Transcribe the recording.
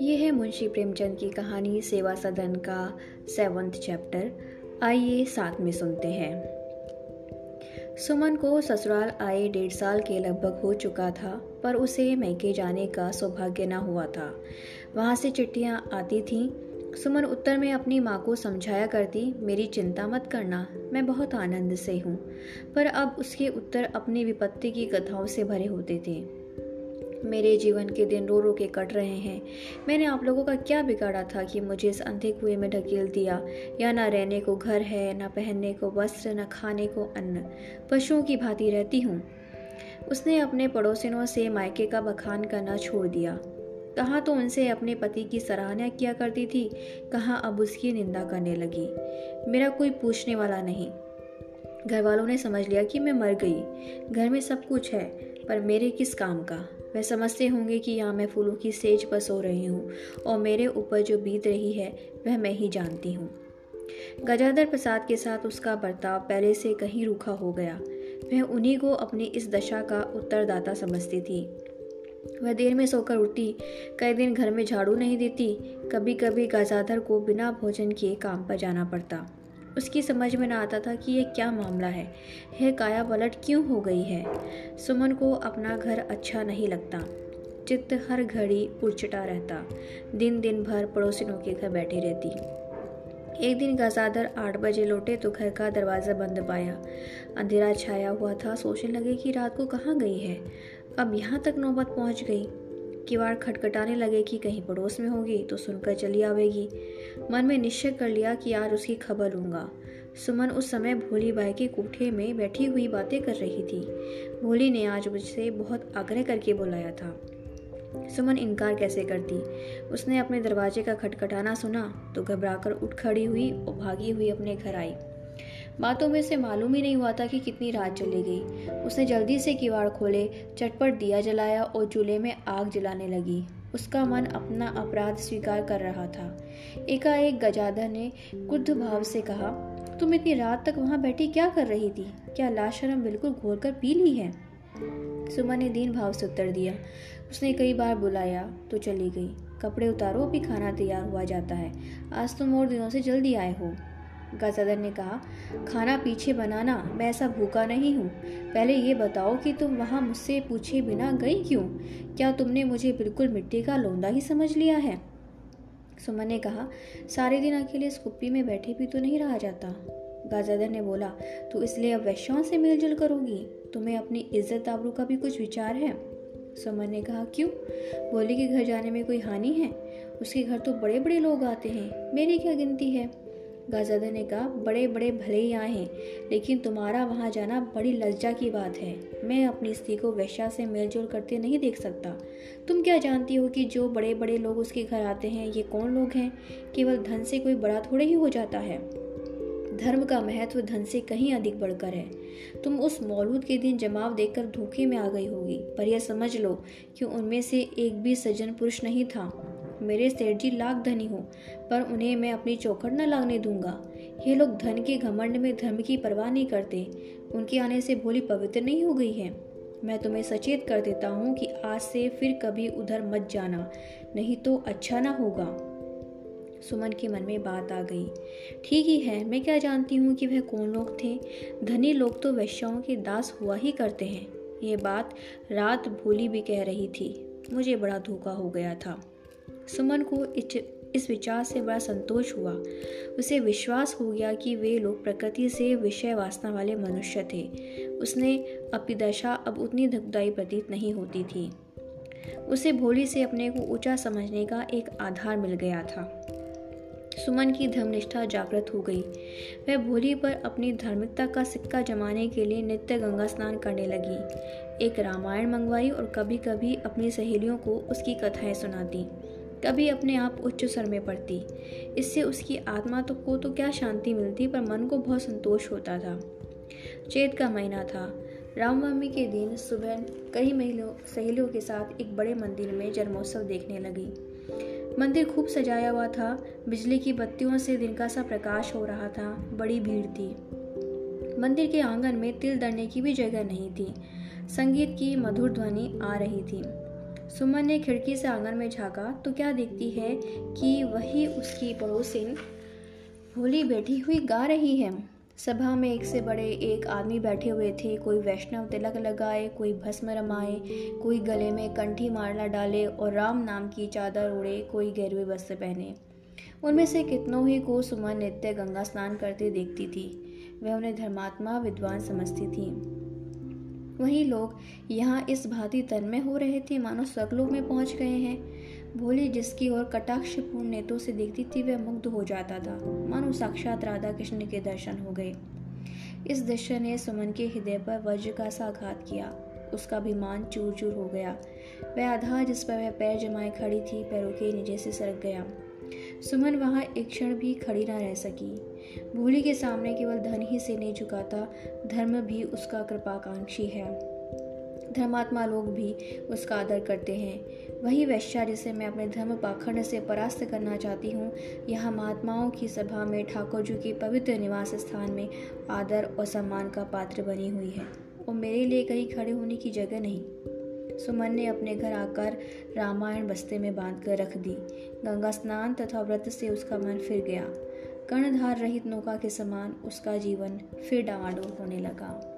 ये है मुंशी प्रेमचंद की कहानी सेवा सदन का सेवंथ चैप्टर। आइए साथ में सुनते हैं। सुमन को ससुराल आए डेढ़ साल के लगभग हो चुका था, पर उसे मैके जाने का सौभाग्य न हुआ था। वहाँ से चिट्ठियाँ आती थीं सुमन उत्तर में अपनी माँ को समझाया करती, मेरी चिंता मत करना, मैं बहुत आनंद से हूँ। पर अब उसके उत्तर अपनी विपत्ति की कथाओं से भरे होते थे। मेरे जीवन के दिन रो रो के कट रहे हैं। मैंने आप लोगों का क्या बिगाड़ा था कि मुझे इस अंधे कुएँ में ढकेल दिया? या ना रहने को घर है, ना पहनने को वस्त्र, न खाने को अन्न। पशुओं की भांति रहती हूँ। उसने अपने पड़ोसिनों से मायके का बखान करना छोड़ दिया। कहाँ तो उनसे अपने पति की सराहना किया करती थी, कहाँ अब उसकी निंदा करने लगी। मेरा कोई पूछने वाला नहीं। घर वालों ने समझ लिया कि मैं मर गई। घर में सब कुछ है, पर मेरे किस काम का? वह समझते होंगे कि यहाँ मैं फूलों की सेज पर सो रही हूँ, और मेरे ऊपर जो बीत रही है, वह मैं ही जानती हूँ। गजाधर प्रसाद के साथ उसका बर्ताव पहले से कहीं रूखा हो गया। वह उन्हीं को अपनी इस दशा का उत्तरदाता समझती थी। वह देर में सोकर उठती कई दिन घर में झाड़ू नहीं देती। कभी कभी गजाधर को बिना भोजन किए काम पर जाना पड़ता। उसकी समझ में ना आता था कि ये क्या मामला है। यह काया पलट क्यों हो गई है? सुमन को अपना घर अच्छा नहीं लगता। चित्त हर घड़ी उड़चटा रहता। दिन दिन भर पड़ोसिनों के घर बैठी रहती। एक दिन गजादर आठ बजे लौटे तो घर का दरवाज़ा बंद पाया। अंधेरा छाया हुआ था। सोचने लगे कि रात को कहाँ गई है? अब यहाँ तक नौबत पहुँच गई। किवाड़ खटखटाने लगे कि कहीं पड़ोस में होगी तो सुनकर चली आवेगी। मन में निश्चय कर लिया कि यार उसकी खबर लूँगा। सुमन उस समय भोली बाई के कोठे में बैठी हुई बातें कर रही थी। भोली ने आज मुझसे बहुत आग्रह करके बुलाया था। सुमन इनकार कैसे करती? उसने अपने दरवाजे का खटखटाना सुना तो घबराकर उठ खड़ी हुई और भागी हुई अपने घर आई। बातों में से मालूम ही नहीं हुआ था कि कितनी रात चली गई। उसने जल्दी से किवाड़ खोले, चटपट दिया जलाया और चूल्हे में आग जलाने लगी। उसका मन अपना अपराध स्वीकार कर रहा था। एकाएक गजाधर ने क्रुद्ध भाव से कहा, तुम इतनी रात तक वहाँ बैठी क्या कर रही थी? क्या लाशरम बिल्कुल घोर कर पी ली है? सुमन ने दीन भाव से उत्तर दिया, उसने कई बार बुलाया तो चली गई। कपड़े उतारो, अभी खाना तैयार हुआ जाता है। आज तुम और दिनों से जल्दी आए हो। गजादर ने कहा, खाना पीछे बनाना, मैं ऐसा भूखा नहीं हूँ। पहले ये बताओ कि तुम वहाँ मुझसे पूछे बिना गई क्यों? क्या तुमने मुझे बिल्कुल मिट्टी का लोंदा ही समझ लिया है? सुमन ने कहा, सारे दिन अकेले इस कुप्पी में बैठे भी तो नहीं रहा जाता। गाजादर ने बोला तो इसलिए अब वैश्यों से मिलजुल करोगी? तुम्हें अपनी इज़्ज़त आबरू का भी कुछ विचार है? सुमन ने कहा, क्यों? बोली के घर जाने में कोई हानि है? उसके घर तो बड़े बड़े लोग आते हैं। मेरी क्या गिनती है? गाजादा ने कहा बड़े बड़े भले ही आए हैं, लेकिन तुम्हारा वहाँ जाना बड़ी लज्जा की बात है। मैं अपनी स्त्री को वैश्या से मेलजोल करते नहीं देख सकता। तुम क्या जानती हो कि जो बड़े बड़े लोग उसके घर आते हैं, ये कौन लोग हैं? केवल धन से कोई बड़ा थोड़े ही हो जाता है। धर्म का महत्व धन से कहीं अधिक बढ़कर है। तुम उस मौलूद के दिन जमाव देखकर धोखे में आ गई होगी, पर यह समझ लो कि उनमें से एक भी सज्जन पुरुष नहीं था। मेरे सेठ जी लाख धनी हो, पर उन्हें मैं अपनी चौखट न लागने दूँगा। ये लोग धन के घमंड में धर्म की परवाह नहीं करते। उनके आने से भोली पवित्र नहीं हो गई है। मैं तुम्हें सचेत कर देता हूँ कि आज से फिर कभी उधर मत जाना, नहीं तो अच्छा ना होगा। सुमन के मन में बात आ गई। ठीक ही है, मैं क्या जानती हूँ कि वह कौन लोग थे? धनी लोग तो वैश्याओं के दास हुआ ही करते हैं। ये बात रात भोली भी कह रही थी। मुझे बड़ा धोखा हो गया था। सुमन को इस विचार से बड़ा संतोष हुआ। उसे विश्वास हो गया कि वे लोग प्रकृति से विषय वासना वाले मनुष्य थे। उसने अपनी दशा अब उतनी दुखदायी प्रतीत नहीं होती थी। उसे भोली से अपने को ऊँचा समझने का एक आधार मिल गया था। सुमन की धर्मनिष्ठा जागृत हो गई। वह भोली पर अपनी धार्मिकता का सिक्का जमाने के लिए नित्य गंगा स्नान करने लगी। एक रामायण मंगवाई और कभी कभी अपनी सहेलियों को उसकी कथाएँ सुनाती। कभी अपने आप उच्च स्वर में पड़ती। इससे उसकी आत्मा तो को तो क्या शांति मिलती, पर मन को बहुत संतोष होता था। चैत का महीना था। रामनवमी के दिन सुबह कई महिलाओं, सहेलियों के साथ एक बड़े मंदिर में जन्मोत्सव देखने लगी। मंदिर खूब सजाया हुआ था। बिजली की बत्तियों से दिन का सा प्रकाश हो रहा था। बड़ी भीड़ थी। मंदिर के आँगन में तिल दरने की भी जगह नहीं थी। संगीत की मधुर ध्वनि आ रही थी। सुमन ने खिड़की से आँगन में झांका तो क्या देखती है कि वही उसकी पड़ोसिन होली बैठी हुई गा रही है? सभा में एक से बड़े एक आदमी बैठे हुए थे। कोई वैष्णव तिलक लगाए, कोई भस्म रमाए, कोई गले में कंठी मारना डाले और राम नाम की चादर उड़े कोई गैरवे वस्त्र पहने। उनमें से कितनों ही को सुमन नित्य गंगा स्नान करते देखती थी। वह उन्हें धर्मात्मा विद्वान समझती थी। वही लोग यहाँ इस भांति तन्मय हो रहे थे, मानो स्वर्गलोक में पहुँच गए हैं। भोली जिसकी ओर कटाक्षपूर्ण नेत्रों से देखती थी, वह मुग्ध हो जाता था। मानो साक्षात राधा कृष्ण के दर्शन हो गए। इस दृश्य ने सुमन के हृदय पर वज्र का सा आघात किया। उसका अभिमान चूर चूर हो गया। वह आधार जिस पर वह पैर जमाए खड़ी थी, पैरों के नीचे से सरक गया। सुमन वहाँ एक क्षण भी खड़ी ना रह सकी। भूली के सामने केवल धन ही से नहीं झुकाता धर्म भी उसका कृपाकांक्षी है। धर्मात्मा लोग भी उसका आदर करते हैं। वही वैश्या जिसे मैं अपने धर्म पाखंड से परास्त करना चाहती हूँ। यहाँ महात्माओं की सभा में ठाकुर जी के पवित्र निवास स्थान में आदर और सम्मान का पात्र बनी हुई है। और मेरे लिए कहीं खड़े होने की जगह नहीं। सुमन ने अपने घर आकर रामायण बस्ते में बाँध कर रख दी। गंगा स्नान तथा व्रत से उसका मन फिर गया। कर्णधार रहित नौका के समान उसका जीवन फिर डावाडोल होने लगा।